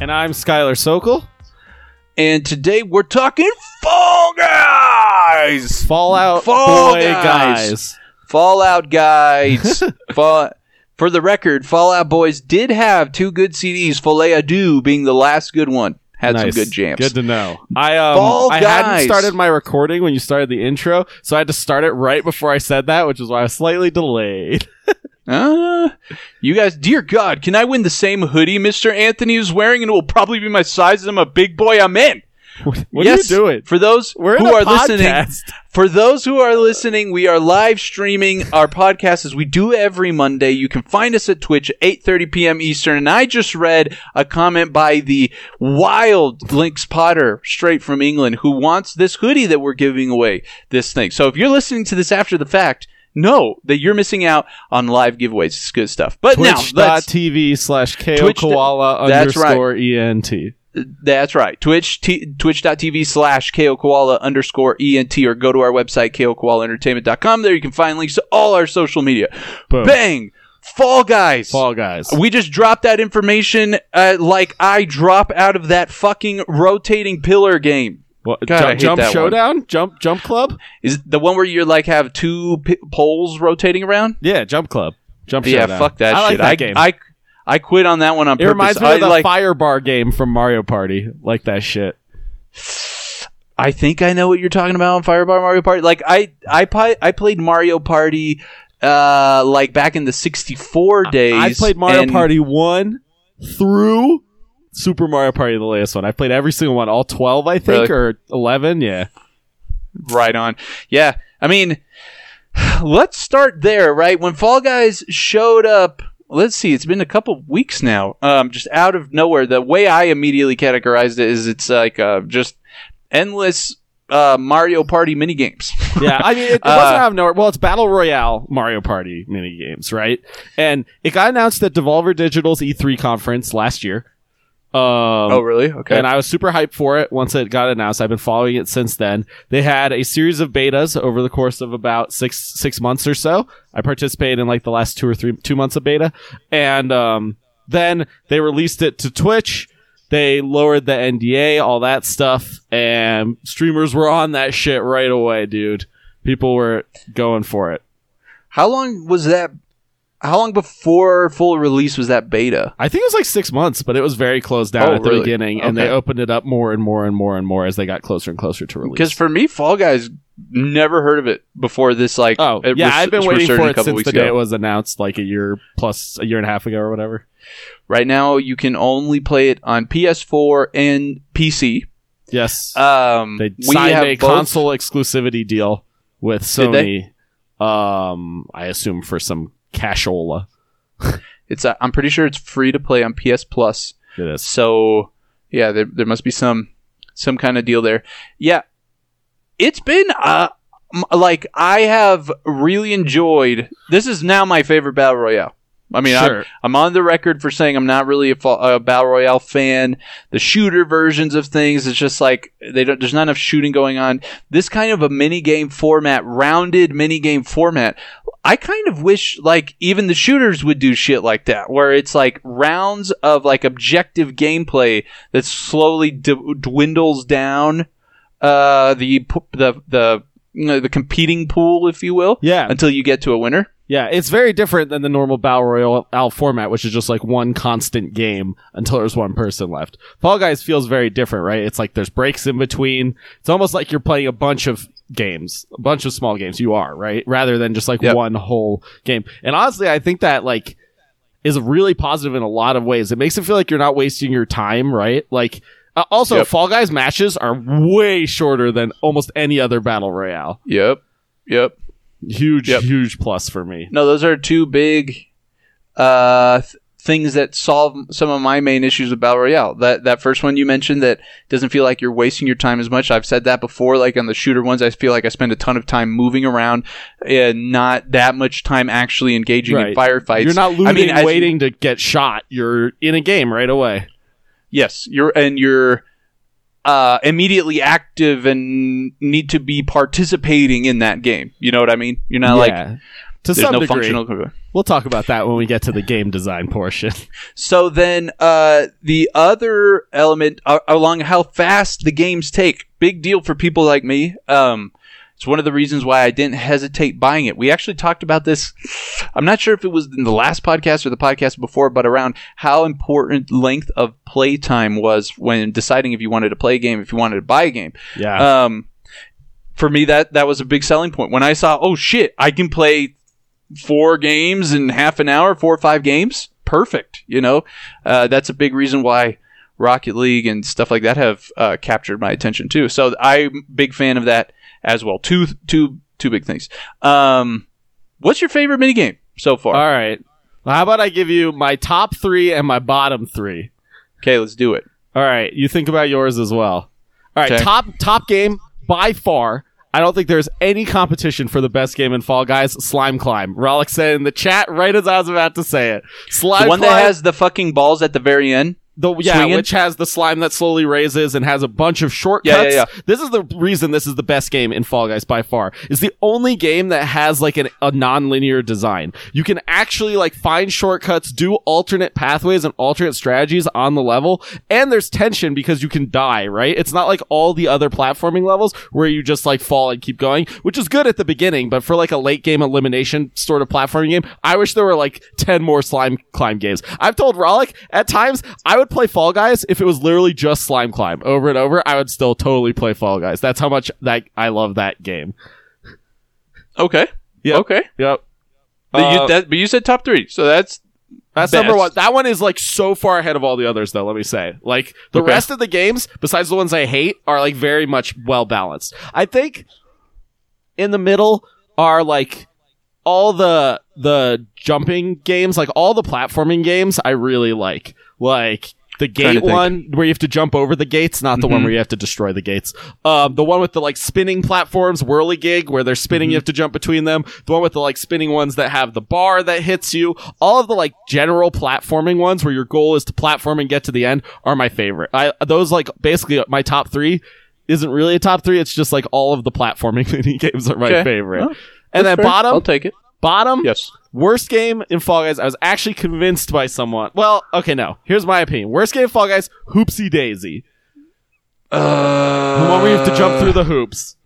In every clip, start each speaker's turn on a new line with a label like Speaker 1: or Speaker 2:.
Speaker 1: And I'm Skylar Sokol.
Speaker 2: and today we're talking Fall Guys!
Speaker 1: Fallout
Speaker 2: Fall
Speaker 1: Boy
Speaker 2: Guys.
Speaker 1: guys.
Speaker 2: Fallout Guys. Fall, for the record, Fallout Boys did have two good CDs, Folie à Deux being the last good one. Had
Speaker 1: Nice.
Speaker 2: some good jams.
Speaker 1: Good to know. I um
Speaker 2: Fall
Speaker 1: I
Speaker 2: Guys.
Speaker 1: hadn't started my recording when you started the intro, so I had to start it right before I said that, which is why I was slightly delayed.
Speaker 2: Uh, you guys, dear God, can I win the same hoodie Mr. Anthony is wearing and it will probably be my size and I'm a big boy? I'm in.
Speaker 1: what
Speaker 2: yes,
Speaker 1: are you doing?
Speaker 2: For those
Speaker 1: We're
Speaker 2: who are listening. For those who are listening, we are live streaming our podcast as we do every Monday. You can find us at Twitch at 8:30 p.m. Eastern. And I just read a comment by the wild Lynx Potter, straight from England, who wants this hoodie that we're giving away. This thing. So if you're listening to this after the fact, know that you're missing out on live giveaways. It's good stuff. But now let's
Speaker 1: Twitch.tv slash KO Koala
Speaker 2: that's right.
Speaker 1: underscore ENT.
Speaker 2: That's right. Twitch, t- twitch.tv slash KO Koala underscore ENT or go to our website, KOKoalaEntertainment.com. There you can find links to all our social media.
Speaker 1: Boom.
Speaker 2: Bang! Fall Guys.
Speaker 1: Fall guys.
Speaker 2: We just dropped that information uh, like I drop out of that fucking rotating pillar game.
Speaker 1: What,
Speaker 2: God,
Speaker 1: jump jump
Speaker 2: that one.
Speaker 1: showdown? Jump jump club?
Speaker 2: Is the one where you like have two p- poles rotating around?
Speaker 1: Yeah, jump club. Jump
Speaker 2: Yeah,
Speaker 1: showdown.
Speaker 2: fuck that
Speaker 1: I like
Speaker 2: shit.
Speaker 1: that
Speaker 2: I,
Speaker 1: game.
Speaker 2: I I quit on that one on
Speaker 1: it
Speaker 2: purpose.
Speaker 1: reminds me
Speaker 2: I
Speaker 1: of the
Speaker 2: like
Speaker 1: fire bar game from Mario Party. Like that shit.
Speaker 2: I think I know what you're talking about on Firebar Mario Party. Like I I pi- I played Mario Party uh like back in the 64 days.
Speaker 1: I played Mario Party 1 through Super Mario Party, the latest one. I played every single one, all 12, I think,
Speaker 2: Really?
Speaker 1: or 11. Yeah.
Speaker 2: right on. Yeah. I mean, let's start there, right? When Fall Guys showed up, let's see, it's been a couple weeks now. Um just out of nowhere. The way I immediately categorized it is it's like uh just endless uh Mario Party mini games.
Speaker 1: Yeah. I mean, it, it
Speaker 2: Uh,
Speaker 1: wasn't out of nowhere. Well, it's Battle Royale Mario Party mini games, right? And it got announced at Devolver Digital's E3 conference last year. Um,
Speaker 2: oh, really? Okay.
Speaker 1: And I was super hyped for it once it got announced. I've been following it since then. They had a series of betas over the course of about six six months or so. I participated in like the last two or three two months of beta, and um, then they released it to Twitch. They lowered the NDA, all that stuff, and streamers were on that shit right away, dude. People were going for it.
Speaker 2: How long was that? How long before full release was that beta?
Speaker 1: I think it was like six months, but it was very closed down
Speaker 2: Oh,
Speaker 1: at the
Speaker 2: really?
Speaker 1: beginning, and they opened it up more and more and more and more as they got closer and closer to release.
Speaker 2: Because for me, Fall Guys never heard of it before this. Like,
Speaker 1: Oh,
Speaker 2: it
Speaker 1: yeah,
Speaker 2: res-
Speaker 1: I've been waiting for
Speaker 2: a
Speaker 1: it
Speaker 2: couple
Speaker 1: since
Speaker 2: weeks
Speaker 1: the day
Speaker 2: ago.
Speaker 1: it was announced, like a year plus, a year and a half ago or whatever.
Speaker 2: Right now, you can only play it on PS4 and PC.
Speaker 1: Yes,
Speaker 2: Um,
Speaker 1: they
Speaker 2: we
Speaker 1: signed
Speaker 2: have
Speaker 1: a
Speaker 2: both-
Speaker 1: console exclusivity deal with? Sony. Um, I assume for some cashola.
Speaker 2: It's uh, I'm pretty sure it's free to play on PS Plus.
Speaker 1: It is.
Speaker 2: So yeah, there there must be some some kind of deal there. Yeah, it's been uh m- like I have really enjoyed. This is now my favorite battle royale. I mean, I'm,
Speaker 1: Sure.
Speaker 2: I'm on the record for saying I'm not really a, a battle royale fan. The shooter versions of things, it's just like they don't. There's not enough shooting going on. This kind of a mini game format, rounded mini game format. I kind of wish like even the shooters would do shit like that, where it's like rounds of like objective gameplay that slowly d- dwindles down uh, the the the you know, the competing pool, if you will,
Speaker 1: Yeah,
Speaker 2: until you get to a winner.
Speaker 1: yeah. It's very different than the normal battle royale format, which is just like one constant game until there's one person left. Fall Guys feels very different, right? It's like there's breaks in between. It's almost like you're playing a bunch of games, a bunch of small games. You are right, rather than just like
Speaker 2: Yep.
Speaker 1: one whole game. And honestly, I think that like is really positive in a lot of ways. It makes it feel like you're not wasting your time, right? Like uh, also
Speaker 2: Yep.
Speaker 1: Fall Guys matches are way shorter than almost any other battle royale.
Speaker 2: Yep, yep.
Speaker 1: Huge,
Speaker 2: Yep.
Speaker 1: huge plus for me.
Speaker 2: No, those are two big uh, th- things that solve some of my main issues with battle royale. That that first one you mentioned that doesn't feel like you're wasting your time as much. I've said that before. Like on the shooter ones, I feel like I spend a ton of time moving around and not that much time actually engaging in
Speaker 1: Right.
Speaker 2: firefights.
Speaker 1: You're not looting,
Speaker 2: I mean, as-
Speaker 1: waiting to get shot. You're in a game right away.
Speaker 2: Yes, you're and you're uh, immediately active and need to be participating in that game. You know what I mean? You're not like
Speaker 1: to
Speaker 2: there's
Speaker 1: some
Speaker 2: no
Speaker 1: degree.
Speaker 2: functional.
Speaker 1: We'll talk about that when we get to the game design portion.
Speaker 2: So then, uh, the other element uh, along how fast the games take, big deal for people like me. Um, it's one of the reasons why I didn't hesitate buying it. We actually talked about this. I'm not sure if it was in the last podcast or the podcast before, but around how important length of playtime was when deciding if you wanted to play a game, if you wanted to buy a game.
Speaker 1: Yeah.
Speaker 2: Um, for me, that that was a big selling point. When I saw, oh shit, I can play four games in half an hour, four or five games, perfect. You know, uh, that's a big reason why Rocket League and stuff like that have uh, captured my attention too. So I'm a big fan of that as well. Two, two, two big things. Um, what's your favorite minigame so far?
Speaker 1: All right. Well, how about I give you my top three and my bottom three?
Speaker 2: Okay, let's do it.
Speaker 1: All right. You think about yours as well. All right.
Speaker 2: Okay.
Speaker 1: Top top game by far. I don't think there's any competition for the best game in Fall Guys. Slime Climb. Rollick said in the chat right as I was about to say it. Slime
Speaker 2: The one
Speaker 1: Climb.
Speaker 2: that has the fucking balls at the very end.
Speaker 1: The, yeah,
Speaker 2: Swinging?
Speaker 1: which has the slime that slowly raises and has a bunch of shortcuts.
Speaker 2: Yeah, yeah, yeah.
Speaker 1: This is the reason this is the best game in Fall Guys by far. It's the only game that has like an, a non-linear design. You can actually like find shortcuts, do alternate pathways and alternate strategies on the level, and there's tension because you can die, right? It's not like all the other platforming levels where you just like fall and keep going, which is good at the beginning, but for like a late game elimination sort of platforming game, I wish there were like 10 more slime climb games. I've told Rollick at times I would play Fall Guys if it was literally just slime climb over and over. I would still totally play Fall Guys. That's how much that I love that game.
Speaker 2: Okay.
Speaker 1: Yep.
Speaker 2: Okay.
Speaker 1: Yep.
Speaker 2: But, you,
Speaker 1: Uh,
Speaker 2: that, but you said top three, so that's
Speaker 1: That's
Speaker 2: best.
Speaker 1: number one. That one is like so far ahead of all the others, though. Let me say, like the
Speaker 2: Okay.
Speaker 1: rest of the games, besides the ones I hate, are like very much well balanced. I think in the middle are like all the the jumping games, like all the platforming games. I really like, like. The gate one where you have to jump over the gates, not the one
Speaker 2: Mhm.
Speaker 1: where you have to destroy the gates. Um, the one with the like spinning platforms, whirligig, where they're spinning, you have to jump between them. The one with the like spinning ones that have the bar that hits you. All of the like general platforming ones where your goal is to platform and get to the end are my favorite. I those like basically my top three isn't really a top three. It's just like all of the platforming mini games are my
Speaker 2: Okay.
Speaker 1: favorite.
Speaker 2: Well,
Speaker 1: and then
Speaker 2: fair.
Speaker 1: bottom,
Speaker 2: I'll take it.
Speaker 1: Bottom,
Speaker 2: Yes.
Speaker 1: Worst game in Fall Guys. I was actually convinced by someone. Well, okay, no. Here's my opinion. Worst game in Fall Guys. Hoopsie Daisy.
Speaker 2: Uh,
Speaker 1: The one where you have to jump through the hoops.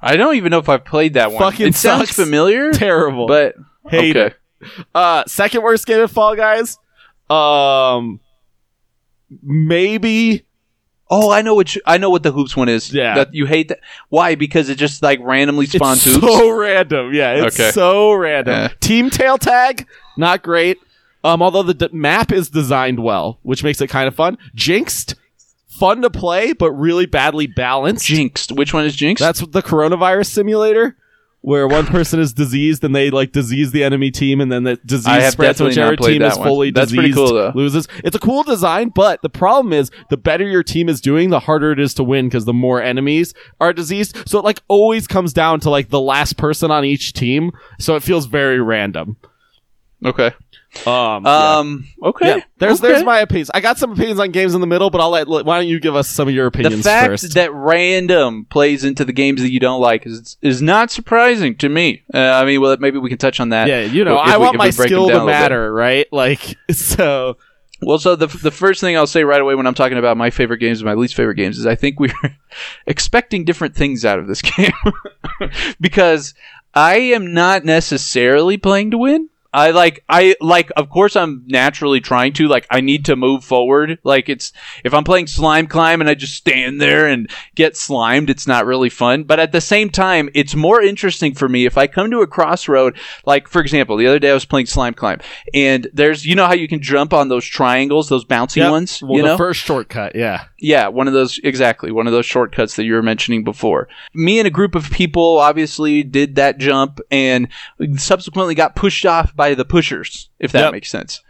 Speaker 2: I don't even know if I've played that one.
Speaker 1: Fucking
Speaker 2: it sounds familiar,
Speaker 1: Terrible.
Speaker 2: but
Speaker 1: Hate
Speaker 2: okay.
Speaker 1: it. Uh, second worst game in Fall Guys. Um, maybe.
Speaker 2: Oh, I know what you, I know what the hoops one is.
Speaker 1: Yeah.
Speaker 2: that you hate that. Why? Because it just like randomly spawns
Speaker 1: It's
Speaker 2: hoops.
Speaker 1: so random. Yeah, it's
Speaker 2: Okay.
Speaker 1: so random. Team tail tag, not great. Um, although the d- map is designed well, which makes it kind of fun. Jinxed, fun to play, but really badly balanced.
Speaker 2: Jinxed. Which one is Jinxed?
Speaker 1: That's the coronavirus simulator, where one person is diseased and they like disease the enemy team, and then the disease spreads whichever team is
Speaker 2: one.
Speaker 1: fully
Speaker 2: That's
Speaker 1: diseased.
Speaker 2: cool, though.
Speaker 1: Loses. It's a cool design, but the problem is the better your team is doing, the harder it is to win because the more enemies are diseased. So it like always comes down to like the last person on each team. So it feels very random.
Speaker 2: Okay.
Speaker 1: Um. yeah.
Speaker 2: Um. Okay.
Speaker 1: Yeah, there's
Speaker 2: Okay.
Speaker 1: there's my opinions. I got some opinions on games in the middle, but I'll let. Why don't you give us some of your opinions?
Speaker 2: the fact
Speaker 1: first?
Speaker 2: that random plays into the games that you don't like is is not surprising to me. Uh, I mean, well, maybe we can touch on that.
Speaker 1: yeah, you know, I
Speaker 2: we-
Speaker 1: want my
Speaker 2: we break them
Speaker 1: skill to matter, right? Like, so
Speaker 2: Well, so the the first thing I'll say right away when I'm talking about my favorite games and my least favorite games is I think we're expecting different things out of this game because I am not necessarily playing to win. I like I like of course I'm naturally trying to like I need to move forward. Like it's if I'm playing slime climb and I just stand there and get slimed it's not really fun. But at the same time it's more interesting for me if I come to a crossroad. Like for example the other day I was playing slime climb and there's you know how you can jump on those triangles those bouncy
Speaker 1: Yep.
Speaker 2: ones?
Speaker 1: Well,
Speaker 2: you
Speaker 1: the
Speaker 2: know?
Speaker 1: first shortcut, yeah.
Speaker 2: Yeah, one of those exactly one of those shortcuts that you were mentioning before. Me and a group of people obviously did that jump and subsequently got pushed off by the pushers, if that
Speaker 1: Yep.
Speaker 2: makes sense.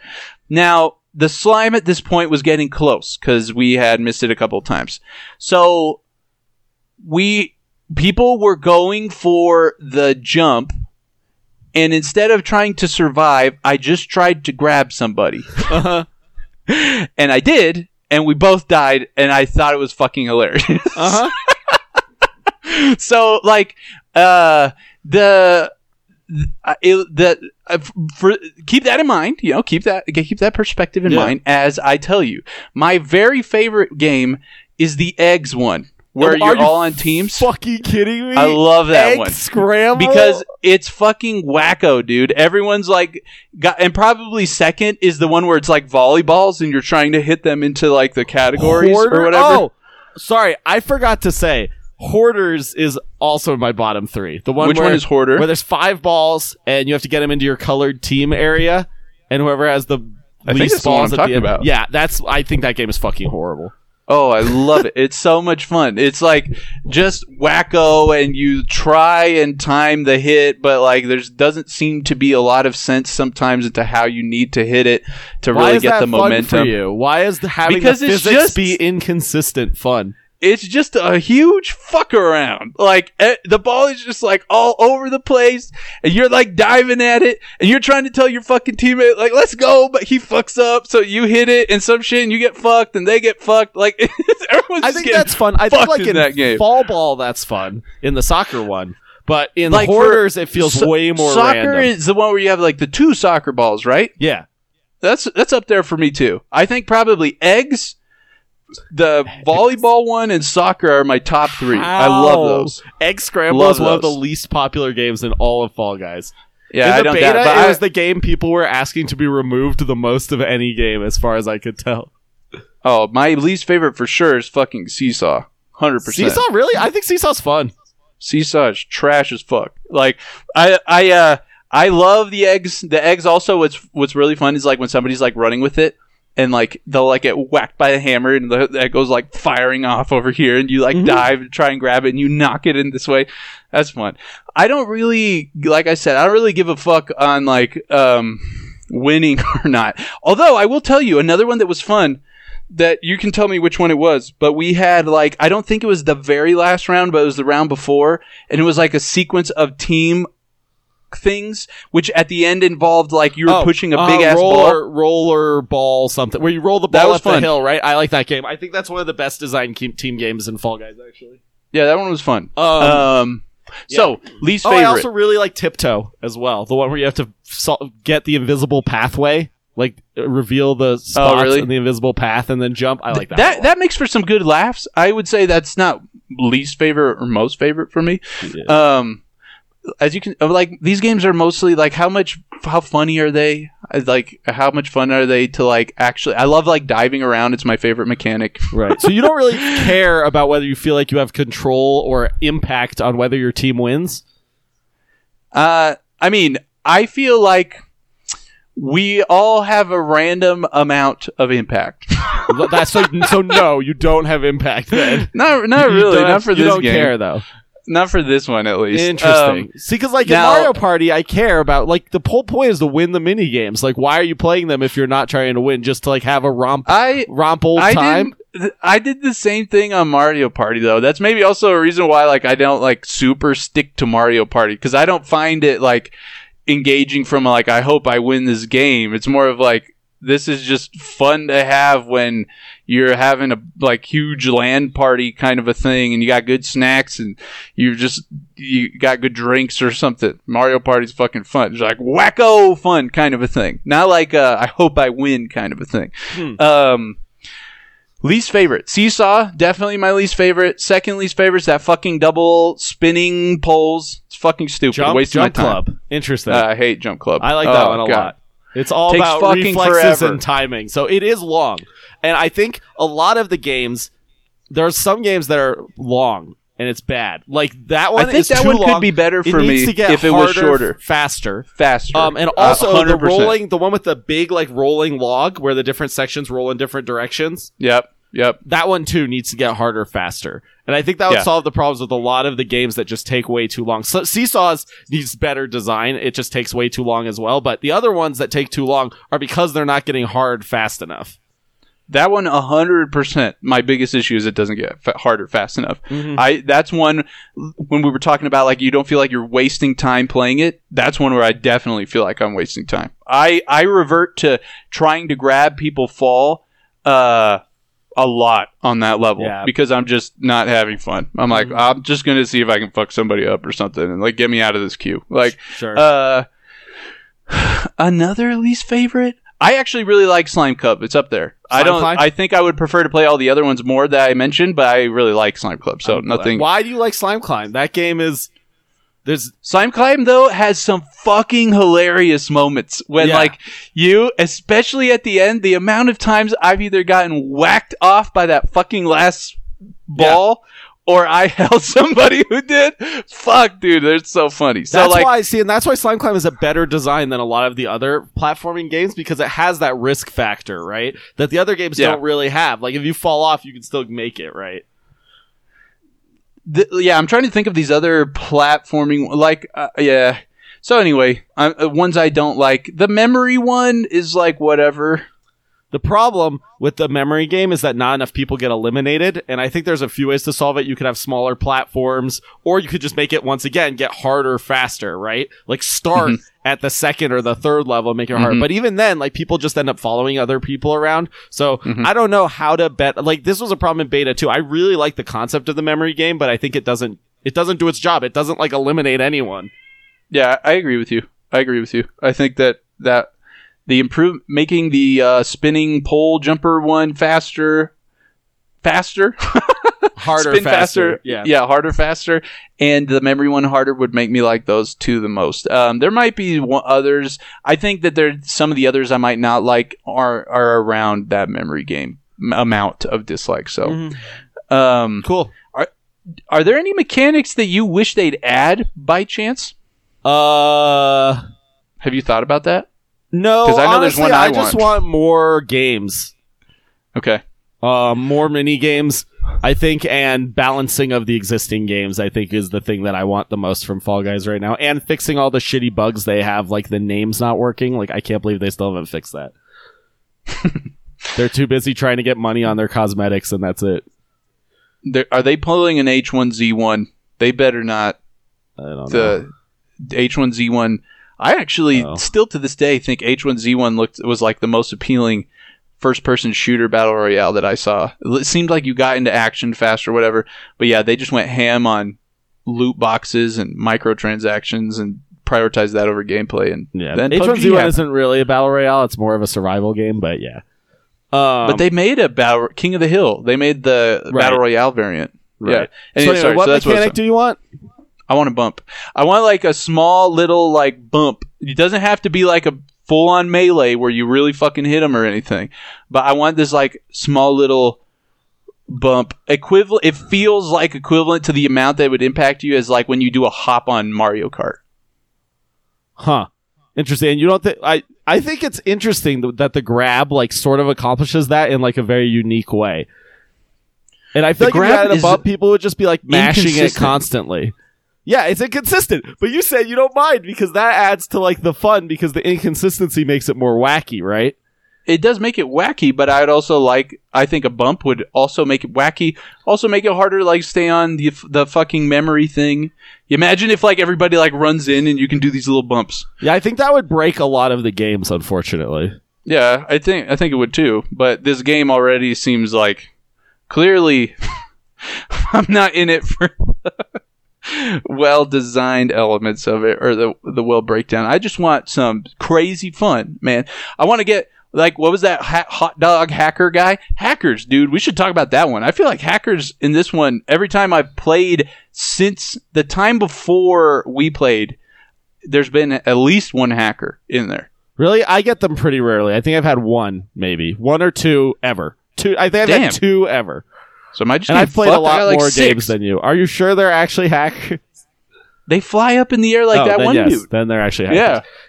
Speaker 2: Now, the slime at this point was getting close because we had missed it a couple of times. So we people were going for the jump and instead of trying to survive, I just tried to grab somebody.
Speaker 1: Uh-huh.
Speaker 2: and I did, and we both died, and I thought it was fucking hilarious.
Speaker 1: Uh-huh.
Speaker 2: so like uh the uh, it, the uh, for keep that in mind you know keep that keep that perspective in
Speaker 1: Yeah.
Speaker 2: mind as i tell you my very favorite game is the eggs one where
Speaker 1: Are
Speaker 2: you're
Speaker 1: you
Speaker 2: all on teams
Speaker 1: Fucking kidding me?
Speaker 2: i love that
Speaker 1: Egg
Speaker 2: one
Speaker 1: scramble
Speaker 2: because it's fucking wacko, dude. Everyone's like, got, and probably second is the one where it's like volleyballs and you're trying to hit them into like the categories
Speaker 1: Hoarder-
Speaker 2: or whatever.
Speaker 1: Oh, sorry, I forgot to say. Hoarders is also my bottom three. The one
Speaker 2: Which
Speaker 1: where,
Speaker 2: one is Hoarder?
Speaker 1: Where there's five balls and you have to get them into your colored team area, and whoever has the
Speaker 2: I
Speaker 1: least balls at the end.
Speaker 2: about.
Speaker 1: Yeah, that's. I think that game is fucking horrible.
Speaker 2: Oh, I love it. It's so much fun. It's like just wacko and you try and time the hit, but like there's doesn't seem to be a lot of sense sometimes into how you need to hit it to
Speaker 1: Why
Speaker 2: really
Speaker 1: is
Speaker 2: get
Speaker 1: that
Speaker 2: the
Speaker 1: fun
Speaker 2: momentum.
Speaker 1: for you? Why is the having
Speaker 2: Because
Speaker 1: the
Speaker 2: it's
Speaker 1: physics
Speaker 2: just-
Speaker 1: be inconsistent fun?
Speaker 2: It's just a huge fuck around. Like eh, the ball is just like all over the place, and you're like diving at it, and you're trying to tell your fucking teammate like "Let's go," but he fucks up, so you hit it and some shit, and you get fucked, and they get fucked. Like everyone's
Speaker 1: I think that's fun. I think like
Speaker 2: in
Speaker 1: in
Speaker 2: that game.
Speaker 1: fall ball, that's fun in the soccer one, but in
Speaker 2: Like, for-
Speaker 1: hoarders, it feels
Speaker 2: So-
Speaker 1: way more
Speaker 2: Soccer
Speaker 1: random.
Speaker 2: is the one where you have like the two soccer balls, right?
Speaker 1: yeah,
Speaker 2: That's that's up there for me too. I think probably eggs, the volleyball one, and soccer are my top three. I love those.
Speaker 1: Egg Scramble
Speaker 2: Love
Speaker 1: is one of the least popular games in all of Fall Guys.
Speaker 2: Yeah,
Speaker 1: in
Speaker 2: I
Speaker 1: the
Speaker 2: don't
Speaker 1: beta,
Speaker 2: doubt. But
Speaker 1: it
Speaker 2: I-
Speaker 1: was the game people were asking to be removed the most of any game, as far as I could tell.
Speaker 2: oh, my least favorite for sure is fucking seesaw. Hundred percent.
Speaker 1: Seesaw, really? I think Seesaw's fun.
Speaker 2: Seesaw is trash as fuck. Like I I uh I love the eggs. The eggs also what's what's really fun is like when somebody's like running with it and like they'll like get whacked by the hammer and the, that goes like firing off over here and you like
Speaker 1: Mhm.
Speaker 2: dive and try and grab it and you knock it in this way. That's fun. I don't really like I said I don't really give a fuck on like um winning or not. Although I will tell you another one that was fun that you can tell me which one it was, but we had like I don't think it was the very last round, but it was the round before, and it was like a sequence of team things, which at the end involved like you were
Speaker 1: Oh,
Speaker 2: pushing a
Speaker 1: uh,
Speaker 2: big ass
Speaker 1: roller,
Speaker 2: ball.
Speaker 1: roller ball, something where you roll the ball up the hill. Right? I like that game. I think that's one of the best designed team games in Fall Guys. Actually.
Speaker 2: Yeah, that one was fun.
Speaker 1: Um,
Speaker 2: Um, so least
Speaker 1: oh,
Speaker 2: favorite.
Speaker 1: I also really like Tiptoe as well. The one where you have to sol- get the invisible pathway, like uh, reveal the spots
Speaker 2: Oh, really?
Speaker 1: in the invisible path, and then jump. I like that.
Speaker 2: that that makes for some good laughs. I would say that's not least favorite or most favorite for me.
Speaker 1: Yeah.
Speaker 2: Um, as you can uh, like, these games are mostly like how much, how funny are they? Uh, Like, how much fun are they to like actually? I love like diving around. It's my favorite mechanic.
Speaker 1: Right. So you don't really care about whether you feel like you have control or impact on whether your team wins.
Speaker 2: Uh, I mean, I feel like we all have a random amount of impact.
Speaker 1: That's so, so no, you don't have impact then.
Speaker 2: not, not
Speaker 1: You
Speaker 2: really.
Speaker 1: don't-
Speaker 2: Not for
Speaker 1: you
Speaker 2: this
Speaker 1: don't
Speaker 2: game.
Speaker 1: care though.
Speaker 2: Not for this one, at least.
Speaker 1: Interesting.
Speaker 2: Um,
Speaker 1: See, because like
Speaker 2: now-
Speaker 1: in Mario Party, I care about like the whole point is to win the mini games. Like, why are you playing them if you're not trying to win? Just to like have a romp,
Speaker 2: I
Speaker 1: romp old
Speaker 2: I
Speaker 1: time.
Speaker 2: th- I did the same thing on Mario Party though. That's maybe also a reason why like I don't like super stick to Mario Party because I don't find it like engaging from like I hope I win this game. It's more of like this is just fun to have when you're having a like huge land party kind of a thing and you got good snacks and you're just you got good drinks or something. Mario Party's fucking fun. It's like wacko fun kind of a thing. Not like uh, I hope I win kind of a thing.
Speaker 1: Hmm.
Speaker 2: Um Least favorite. Seesaw, definitely my least favorite. Second least favorite is that fucking double spinning poles. It's fucking stupid.
Speaker 1: Jump, jump
Speaker 2: my time.
Speaker 1: club. Interesting.
Speaker 2: Uh, I hate Jump Club.
Speaker 1: I like that
Speaker 2: Oh,
Speaker 1: one a
Speaker 2: God.
Speaker 1: lot. It's all
Speaker 2: Takes
Speaker 1: about
Speaker 2: fucking
Speaker 1: reflexes
Speaker 2: forever.
Speaker 1: and timing. So it is long. And I think a lot of the games, there are some games that are long and it's bad. Like that one
Speaker 2: I think
Speaker 1: is
Speaker 2: that
Speaker 1: too
Speaker 2: one
Speaker 1: long.
Speaker 2: could be better
Speaker 1: it
Speaker 2: for
Speaker 1: needs
Speaker 2: me
Speaker 1: to get
Speaker 2: if it was
Speaker 1: harder,
Speaker 2: shorter,
Speaker 1: faster.
Speaker 2: faster.
Speaker 1: Um, and
Speaker 2: Uh,
Speaker 1: also the rolling, the one with the big like rolling log where the different sections roll in different directions.
Speaker 2: Yep. Yep.
Speaker 1: that one too needs to get harder faster. And I think that would
Speaker 2: Yeah.
Speaker 1: solve the problems with a lot of the games that just take way too long. So Seesaws needs better design. It just takes way too long as well. But the other ones that take too long are because they're not getting hard fast enough.
Speaker 2: That one, hundred percent. My biggest issue is it doesn't get fa- harder fast enough. I that's one when we were talking about like you don't feel like you're wasting time playing it. That's one where I definitely feel like I'm wasting time. I I revert to trying to grab people fall uh a lot on that level
Speaker 1: Yeah.
Speaker 2: because I'm just not having fun. I'm like I'm just gonna see if I can fuck somebody up or something and like get me out of this queue. Like
Speaker 1: Sure.
Speaker 2: uh, another least favorite. I actually really like Slime Club. It's up there. I don't.
Speaker 1: Climb?
Speaker 2: I think I would prefer to play all the other ones more that I mentioned, but I really like Slime Club. So nothing.
Speaker 1: Why do you like Slime Climb? That game is there's
Speaker 2: Slime Climb though has some fucking hilarious moments when
Speaker 1: Yeah.
Speaker 2: like you, especially at the end, the amount of times I've either gotten whacked off by that fucking last ball. Or I held somebody who did. Fuck, dude, they're so funny. So
Speaker 1: that's
Speaker 2: like,
Speaker 1: why see, and that's why Slime Climb is a better design than a lot of the other platforming games because it has that risk factor, right? That the other games
Speaker 2: Yeah.
Speaker 1: don't really have. Like if you fall off, you can still make it, right?
Speaker 2: The, yeah, I'm trying to think of these other platforming, like, uh, yeah. So anyway, uh, uh, ones I don't like. The memory one is like whatever.
Speaker 1: The problem with the memory game is that not enough people get eliminated, and I think there's a few ways to solve it. You could have smaller platforms, or you could just make it once again get harder faster, right? Like start at the second or the third level, make it harder.
Speaker 2: Mhm.
Speaker 1: But even then, like people just end up following other people around. So
Speaker 2: Mhm.
Speaker 1: I don't know how to bet. Like this was a problem in beta too. I really like the concept of the memory game, but I think it doesn't. It doesn't do its job. It doesn't like eliminate anyone.
Speaker 2: Yeah, I agree with you. I agree with you. I think that that the improve making the uh, spinning pole jumper one faster, faster,
Speaker 1: Harder,
Speaker 2: spin
Speaker 1: faster. Yeah.
Speaker 2: yeah, harder, faster, and the memory one harder would make me like those two the most. Um, there might be one, others. I think that there some of the others I might not like are are around that memory game m- amount of dislike. So,
Speaker 1: Mhm.
Speaker 2: um,
Speaker 1: Cool.
Speaker 2: are there any mechanics that you wish they'd add by chance?
Speaker 1: Uh.
Speaker 2: Have you thought about that?
Speaker 1: No,
Speaker 2: 'Cause I know there's
Speaker 1: honestly,
Speaker 2: one I
Speaker 1: just
Speaker 2: want.
Speaker 1: want more games.
Speaker 2: Okay.
Speaker 1: Uh, more mini games, I think, and balancing of the existing games. I think is the thing that I want the most from Fall Guys right now, and fixing all the shitty bugs they have, like the names not working. Like I can't believe they still haven't fixed that. They're too busy trying to get money on their cosmetics, and that's it.
Speaker 2: They're, are they pulling an H1Z1? They better not.
Speaker 1: I don't know.
Speaker 2: The H1Z1. I actually
Speaker 1: Oh.
Speaker 2: still to this day think H1Z1 looked was like the most appealing first person shooter battle royale that I saw. It seemed like you got into action fast or whatever. But yeah, they just went ham on loot boxes and microtransactions and prioritized that over gameplay and
Speaker 1: Yeah,
Speaker 2: then
Speaker 1: H1Z1
Speaker 2: happened.
Speaker 1: isn't really a battle royale; it's more of a survival game. But yeah, um,
Speaker 2: but they made a battle King of the Hill. They made the
Speaker 1: Right.
Speaker 2: battle royale variant.
Speaker 1: right.
Speaker 2: Yeah.
Speaker 1: So
Speaker 2: Anyway,
Speaker 1: anyway,
Speaker 2: sorry,
Speaker 1: what
Speaker 2: so
Speaker 1: mechanic
Speaker 2: up.
Speaker 1: do you want?
Speaker 2: I want a bump. I want like a small little like bump. It doesn't have to be like a full on melee where you really fucking hit them or anything. But I want this like small little bump equivalent. It feels like equivalent to the amount that would impact you as like when you do a hop on Mario Kart.
Speaker 1: Huh. Interesting. And you don't think I I think it's interesting th- that the grab like sort of accomplishes that in like a very unique way. And I feel
Speaker 2: The
Speaker 1: like if you
Speaker 2: grab
Speaker 1: added a bump, people would just be like mashing it constantly. Yeah, it's inconsistent. But you said you don't mind because that adds to like the fun because the inconsistency makes it more wacky, right?
Speaker 2: It does make it wacky, but I'd also like. I think a bump would also make it wacky. Also make it harder to like stay on the the fucking memory thing. You imagine if like everybody like runs in and you can do these little bumps.
Speaker 1: Yeah, I think that would break a lot of the games, unfortunately.
Speaker 2: Yeah, I think I think it would too. But this game already seems like clearly I'm not in it for well designed elements of it or the the well breakdown. I just want some crazy fun, man. I want to get like what was that ha- hot dog hacker guy? Hackers, dude. We should talk about that one. I feel like hackers in this one. Every time I've played since the time before we played, there's been at least one hacker in there.
Speaker 1: Really? I get them pretty rarely. I think I've had one, maybe. One or two ever. Two I think I've
Speaker 2: Damn.
Speaker 1: had two ever.
Speaker 2: So am I just
Speaker 1: And I've played a lot
Speaker 2: got, like,
Speaker 1: more
Speaker 2: six.
Speaker 1: games than you. Are you sure they're actually hackers?
Speaker 2: They fly up in the air like
Speaker 1: Oh,
Speaker 2: that
Speaker 1: then
Speaker 2: one
Speaker 1: yes,
Speaker 2: dude.
Speaker 1: Then they're actually hackers.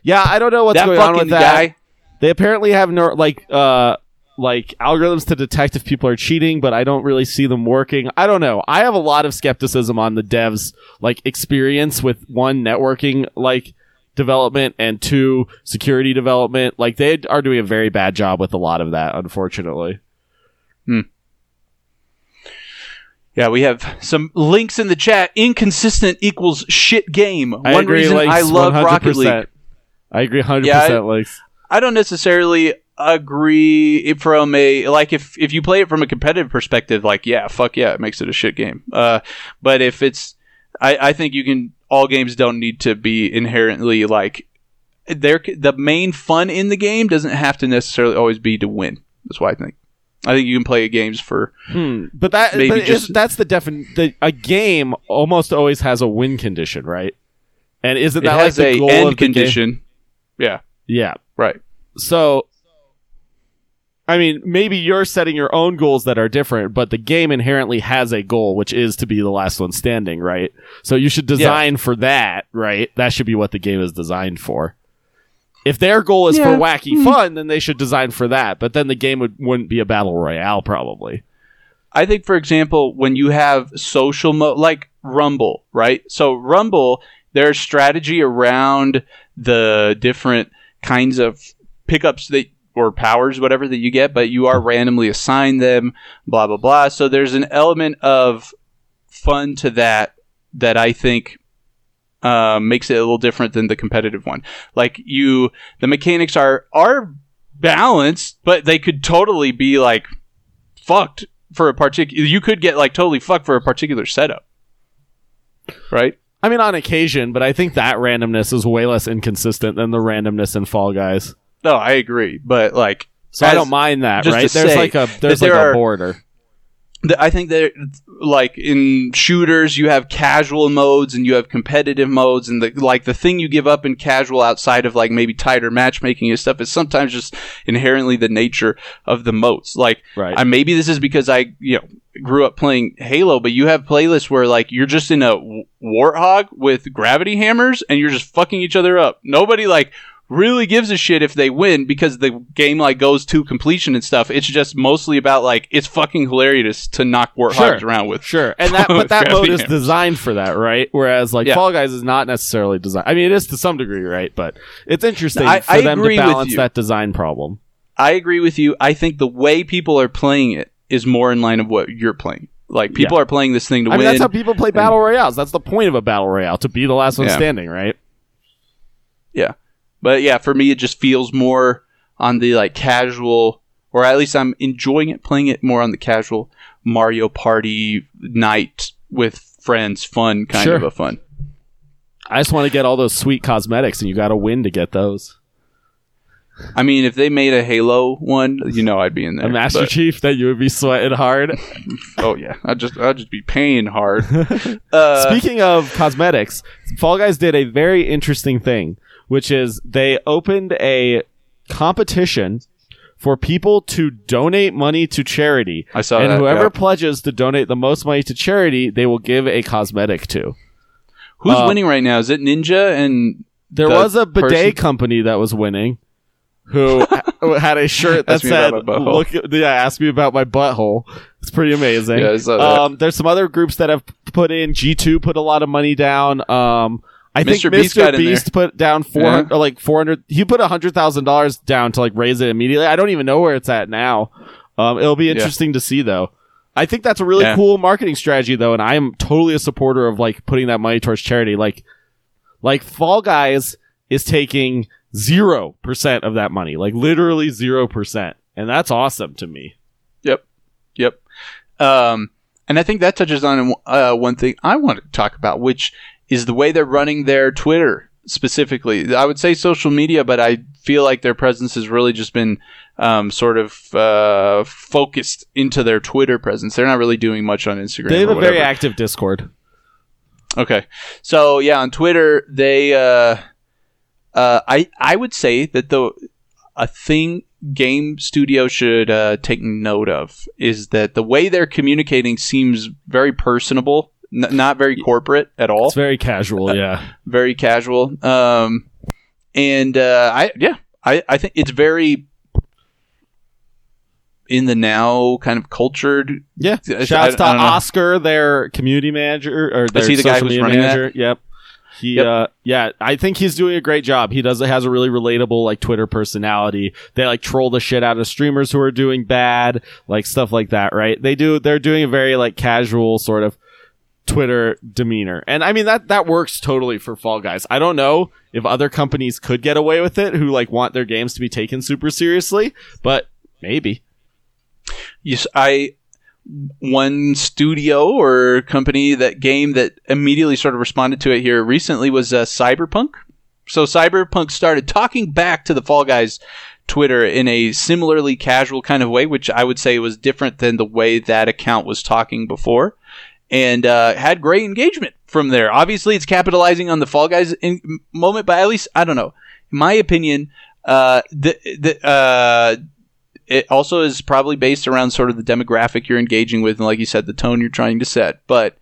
Speaker 2: Yeah,
Speaker 1: Yeah, I don't know what's
Speaker 2: that
Speaker 1: going on with that.
Speaker 2: guy.
Speaker 1: They apparently have no like uh like algorithms to detect if people are cheating, but I don't really see them working. I don't know. I have a lot of skepticism on the devs like experience with one networking like development and two security development. Like they are doing a very bad job with a lot of that, unfortunately.
Speaker 2: Yeah, we have some links in the chat. Inconsistent equals shit game.
Speaker 1: I
Speaker 2: One
Speaker 1: agree,
Speaker 2: reason
Speaker 1: Lakes,
Speaker 2: I love Rocket
Speaker 1: 100%.
Speaker 2: League.
Speaker 1: I agree 100%
Speaker 2: Yeah, I-
Speaker 1: Lakes.
Speaker 2: I don't necessarily agree from a like if if you play it from a competitive perspective, like yeah, fuck yeah, it makes it a shit game. Uh, but if it's, I I think you can all games don't need to be inherently like there. The main fun in the game doesn't have to necessarily always be to win. That's why I think. I think you can play games for
Speaker 1: Hmm. But that
Speaker 2: maybe
Speaker 1: but
Speaker 2: just
Speaker 1: that's the defin the a game almost always has a win condition, right? And isn't
Speaker 2: it
Speaker 1: that like
Speaker 2: has
Speaker 1: the
Speaker 2: a
Speaker 1: goal
Speaker 2: end
Speaker 1: of the game?
Speaker 2: condition. Yeah,
Speaker 1: Yeah.
Speaker 2: right.
Speaker 1: So I mean, maybe you're setting your own goals that are different, but the game inherently has a goal, which is to be the last one standing, right? So you should design for that, right? That should be what the game is designed for. If their goal is for
Speaker 2: Yeah.
Speaker 1: wacky mm-hmm. fun, then they should design for that. But then the game would, wouldn't be a battle royale, probably.
Speaker 2: I think, for example, when you have social mode, like Rumble, right? So Rumble, there's strategy around the different kinds of pickups that or powers, whatever that you get, but you are randomly assigned them, blah blah blah. So there's an element of fun to that that I think uh, makes it a little different than the competitive one. Like you, the mechanics are are balanced, but they could totally be like fucked for a particular. You could get like totally fucked for a particular setup, right?
Speaker 1: I mean, on occasion, but I think that randomness is way less inconsistent than the randomness in Fall Guys.
Speaker 2: No, I agree, but like
Speaker 1: So I don't mind that, right? There's
Speaker 2: say
Speaker 1: like a there's like a border.
Speaker 2: I think that like in shooters, you have casual modes and you have competitive modes, and the like the thing you give up in casual outside of like maybe tighter matchmaking and stuff is sometimes just inherently the nature of the modes. Like
Speaker 1: Right.
Speaker 2: I maybe this is because I you know grew up playing Halo, but you have playlists where like you're just in a warthog with gravity hammers and you're just fucking each other up. Nobody like really gives a shit if they win because the game like goes to completion and stuff. It's just mostly about like it's fucking hilarious to knock warthogs
Speaker 1: Sure.
Speaker 2: around with.
Speaker 1: Sure, and that but that mode is designed for that, right? Whereas like
Speaker 2: Yeah.
Speaker 1: Fall Guys is not necessarily designed. I mean, it is to some degree, right? But it's interesting
Speaker 2: I-
Speaker 1: for
Speaker 2: I
Speaker 1: them to balance that design problem.
Speaker 2: I agree with you. I think the way people are playing it is more in line of what you're playing. Like people are playing this thing to
Speaker 1: I mean,
Speaker 2: win.
Speaker 1: that's how people play battle royales. That's the point of a battle royale to be the last one
Speaker 2: Yeah.
Speaker 1: standing, right?
Speaker 2: Yeah. But yeah, for me, it just feels more on the like casual, or at least I'm enjoying it, playing it more on the casual Mario Party night with friends, fun kind
Speaker 1: Sure.
Speaker 2: of a fun.
Speaker 1: I just want to get all those sweet cosmetics, and you got to win to get those.
Speaker 2: I mean, if they made a Halo one, you know, I'd be in there.
Speaker 1: A Master
Speaker 2: but-
Speaker 1: Chief that you would be sweating hard.
Speaker 2: oh yeah, I'd just I'd just be paying hard. Uh,
Speaker 1: Speaking of cosmetics, Fall Guys did a very interesting thing, which is they opened a competition for people to donate money to charity.
Speaker 2: I saw
Speaker 1: and
Speaker 2: that,
Speaker 1: whoever
Speaker 2: yeah.
Speaker 1: pledges to donate the most money to charity, they will give a cosmetic to.
Speaker 2: who's
Speaker 1: uh,
Speaker 2: winning right now? Is it Ninja and
Speaker 1: There
Speaker 2: The
Speaker 1: was a bidet
Speaker 2: person-
Speaker 1: company that was winning who had a shirt that said look yeah, ask me about my butthole. It's pretty amazing.
Speaker 2: Yeah, I saw that.
Speaker 1: Um there's some other groups that have put in G2 put a lot of money down. Um I think
Speaker 2: Mr. Beast
Speaker 1: Mr. Beast put down four
Speaker 2: Yeah.
Speaker 1: or like four hundred. He put hundred thousand dollars down to like raise it immediately. I don't even know where it's at now. Um, it'll be interesting to see though. I think that's a really
Speaker 2: Yeah.
Speaker 1: cool marketing strategy though, and I am totally a supporter of like putting that money towards charity. Like, like Fall Guys is taking zero percent of that money, like literally zero percent, and that's awesome to me.
Speaker 2: Yep. Yep. Um, and I think that touches on uh, one thing I want to talk about, which is the way they're running their Twitter specifically. I would say social media, but I feel like their presence has really just been um, sort of uh, focused into their Twitter presence. They're not really doing much on Instagram.
Speaker 1: They have a very active Discord.
Speaker 2: Okay. So yeah, on Twitter, they uh, uh, I I would say that the a thing game studio should uh, take note of is that the way they're communicating seems very personable, n- not very corporate at all,
Speaker 1: It's very casual, yeah.
Speaker 2: very casual. Um, and uh, I yeah, I I think it's very in the now kind of cultured.
Speaker 1: Yeah. Shouts
Speaker 2: I-
Speaker 1: to
Speaker 2: I.
Speaker 1: Oscar, their community manager or their
Speaker 2: he the guy who's
Speaker 1: media
Speaker 2: running that?
Speaker 1: Yep. He
Speaker 2: Yep.
Speaker 1: uh yeah, I think he's doing a great job. He does has a really relatable like Twitter personality. They like troll the shit out of streamers who are doing bad, like stuff like that, right? They do they're doing a very like casual sort of Twitter demeanor. And I mean that that works totally for Fall Guys. I don't know if other companies could get away with it who like want their games to be taken super seriously, but maybe.
Speaker 2: Yes, I one studio or company that game that immediately sort of responded to it here recently was uh, Cyberpunk. So Cyberpunk started talking back to the Fall Guys Twitter in a similarly casual kind of way, which I would say was different than the way that account was talking before, and uh, had great engagement from there. Obviously, it's capitalizing on the Fall Guys in- moment, but at least I don't know. In my opinion, uh, the the uh, it also is probably based around sort of the demographic you're engaging with, and like you said, the tone you're trying to set. But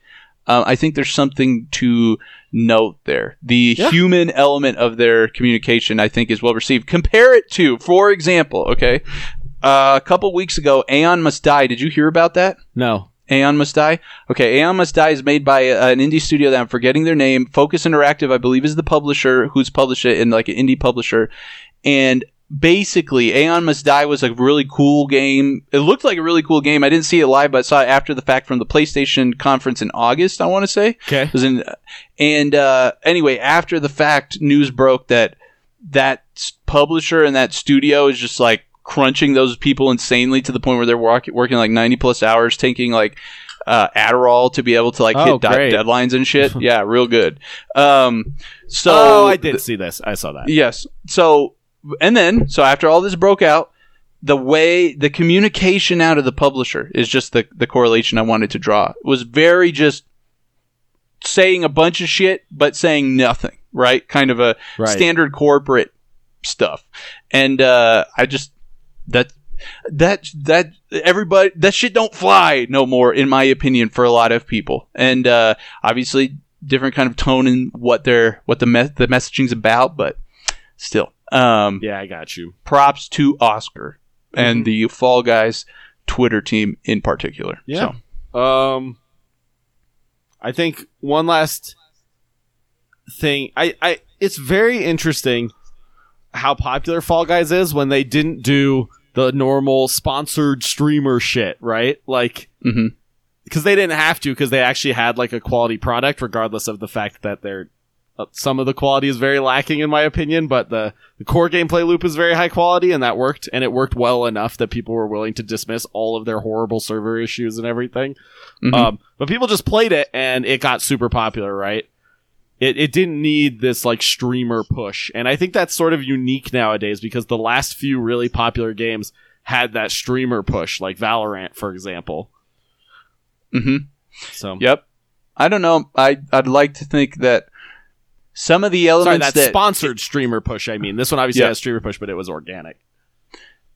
Speaker 2: um, I think there's something to note there. The
Speaker 1: Yeah.
Speaker 2: human element of their communication, I think, is well received. Compare it to, for example, okay, uh, a couple weeks ago, Aeon Must Die. Did you hear about that?
Speaker 1: No.
Speaker 2: Aeon Must Die. Okay, Aeon Must Die is made by uh, an indie studio that I'm forgetting their name. Focus Interactive, I believe, is the publisher who's published it, and like an indie publisher. And basically, Aeon Must Die was a really cool game. It looked like a really cool game. I didn't see it live, but I saw it after the fact from the PlayStation conference in August. I want to say.
Speaker 1: Okay.
Speaker 2: Was in, and uh, anyway, after the fact, news broke that that publisher and that studio is just like crunching those people insanely to the point where they're walk- working like 90 plus hours, taking like uh, Adderall to be able to like
Speaker 1: Oh,
Speaker 2: hit
Speaker 1: great.
Speaker 2: deadlines and shit. yeah, real good. Um, so
Speaker 1: oh, I did see this. I saw that.
Speaker 2: Yes. So, and then, so after all this broke out, the way the communication out of the publisher is just the, the correlation I wanted to draw. It was very just saying a bunch of shit, but saying nothing, right? Kind of a
Speaker 1: Right.
Speaker 2: standard corporate stuff. And, uh, I just, that, that, that, everybody, that shit don't fly no more, in my opinion, for a lot of people. And, uh, obviously, different kind of tone in what they're, what the, me- the messaging's about, but still. Um,
Speaker 1: Yeah, I got you.
Speaker 2: props to Oscar and
Speaker 1: Mhm.
Speaker 2: the Fall Guys Twitter team in particular.
Speaker 1: Yeah.
Speaker 2: So,
Speaker 1: Um, I think one last thing. I, I, it's very interesting how popular Fall Guys is when they didn't do the normal sponsored streamer shit, right? Like, because they didn't have to, because they actually had like a quality product, regardless of the fact that they're uh, some of the quality is very lacking in my opinion, but the, the core gameplay loop is very high quality and that worked and it worked well enough that people were willing to dismiss all of their horrible server issues and everything.
Speaker 2: Mhm.
Speaker 1: Um, but people just played it and it got super popular, right? It, it didn't need this like streamer push. And I think that's sort of unique nowadays because the last few really popular games had that streamer push, like Valorant, for example.
Speaker 2: Mhm.
Speaker 1: So,
Speaker 2: Yep. I don't know. I I'd like to think that some of the
Speaker 1: sorry,
Speaker 2: elements
Speaker 1: that
Speaker 2: that
Speaker 1: sponsored streamer push. I mean, this one obviously
Speaker 2: Yeah.
Speaker 1: has streamer push, but it was organic.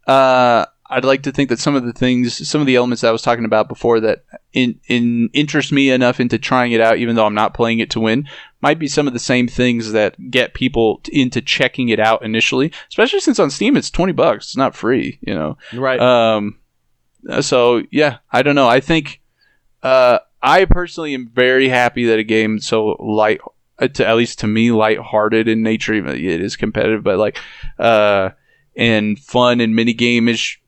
Speaker 2: uh, I'd like to think that some of the things, some of the elements I was talking about before that in, in interest me enough into trying it out, even though I'm not playing it to win, might be some of the same things that get people t- into checking it out initially. Especially since on Steam it's twenty bucks, it's not free, you know.
Speaker 1: Right.
Speaker 2: Um, so yeah, I don't know. I think uh, I personally am very happy that a game so light, uh, to, at least to me, light-hearted in nature. Even it is competitive, but like uh, and fun and mini game-ish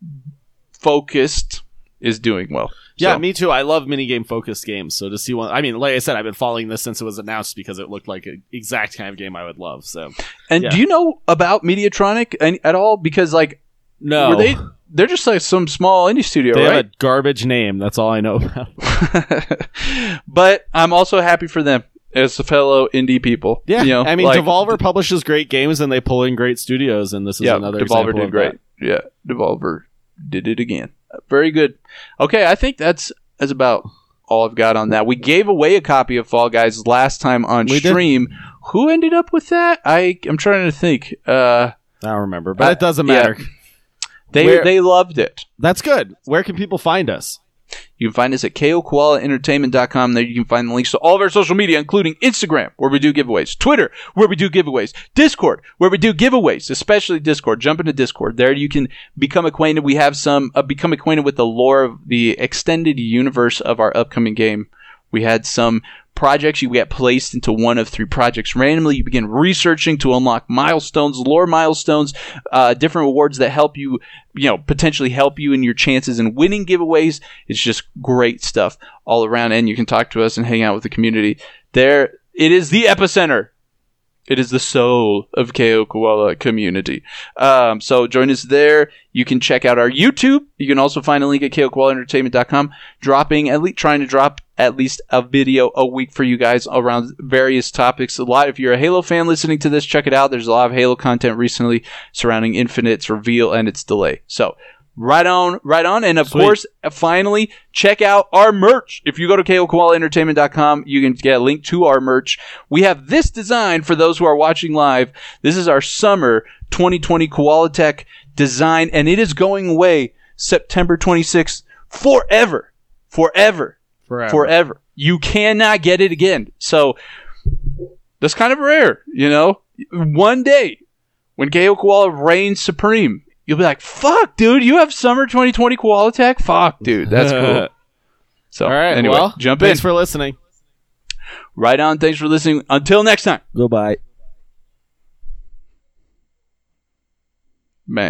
Speaker 2: focused is doing well.
Speaker 1: yeah,
Speaker 2: So,
Speaker 1: me too. I love minigame focused games. So to see one, I mean, like I said, I've been following this since it was announced because it looked like an exact kind of game I would love. So
Speaker 2: and
Speaker 1: yeah.
Speaker 2: do you know about Mediatonic at all? Because like,
Speaker 1: no,
Speaker 2: were they? They're just like some small indie studio,
Speaker 1: they
Speaker 2: right?
Speaker 1: have a garbage name. That's all I know about.
Speaker 2: but I'm also happy for them as a fellow indie people.
Speaker 1: Yeah,
Speaker 2: you know,
Speaker 1: I mean,
Speaker 2: like,
Speaker 1: Devolver publishes great games and they pull in great studios, and this is
Speaker 2: yeah,
Speaker 1: another
Speaker 2: Devolver
Speaker 1: example
Speaker 2: did
Speaker 1: of
Speaker 2: great.
Speaker 1: that.
Speaker 2: Yeah, Devolver did it again. Very good. Okay, I think that's that's about all I've got on that. We gave away a copy of Fall Guys last time on
Speaker 1: We did.
Speaker 2: stream. Who ended up with that? I I'm trying to think. Uh,
Speaker 1: I don't remember, but it doesn't
Speaker 2: yeah.
Speaker 1: matter.
Speaker 2: they
Speaker 1: Where-
Speaker 2: they loved it.
Speaker 1: That's good. Where can people find us?
Speaker 2: You can find us at kokoalaentertainment.com. There you can find the links to all of our social media, including Instagram, where we do giveaways, Twitter, where we do giveaways, Discord, where we do giveaways, especially Discord. Jump into Discord. There you can become acquainted. We have some, uh, become acquainted with the lore of the extended universe of our upcoming game. We had some projects. You get placed into one of three projects randomly. You begin researching to unlock milestones, lore milestones, uh, different rewards that help you, you know, potentially help you in your chances in winning giveaways. It's just great stuff all around. And you can talk to us and hang out with the community. There, it is the epicenter it is the soul of KO Koala community. Um, so join us there. You can check out our YouTube. You can also find a link at KOKoalaEntertainment.com. Dropping at least trying to drop at least a video a week for you guys around various topics. A lot. If you're a Halo fan listening to this, check it out. There's a lot of Halo content recently surrounding Infinite's reveal and its delay. So Right on, right on. And of Sweet. course, finally, check out our merch. If you go to kokoalaentertainment.com, you can get a link to our merch. We have this design for those who are watching live. This is our summer 2020 Koala Tech design, and it is going away September 26th forever. Forever. Forever. Forever. You cannot get it again. So that's kind of rare, you know? One day when KO Koala reigns supreme you'll be like, "Fuck, dude, you have summer 2020 Koala Tech? Fuck, dude, that's cool." So,
Speaker 1: all right,
Speaker 2: anyway,
Speaker 1: well,
Speaker 2: jump
Speaker 1: thanks
Speaker 2: in.
Speaker 1: Thanks for listening.
Speaker 2: Right on. Thanks for listening. Until next time.
Speaker 3: Goodbye.
Speaker 2: Bang.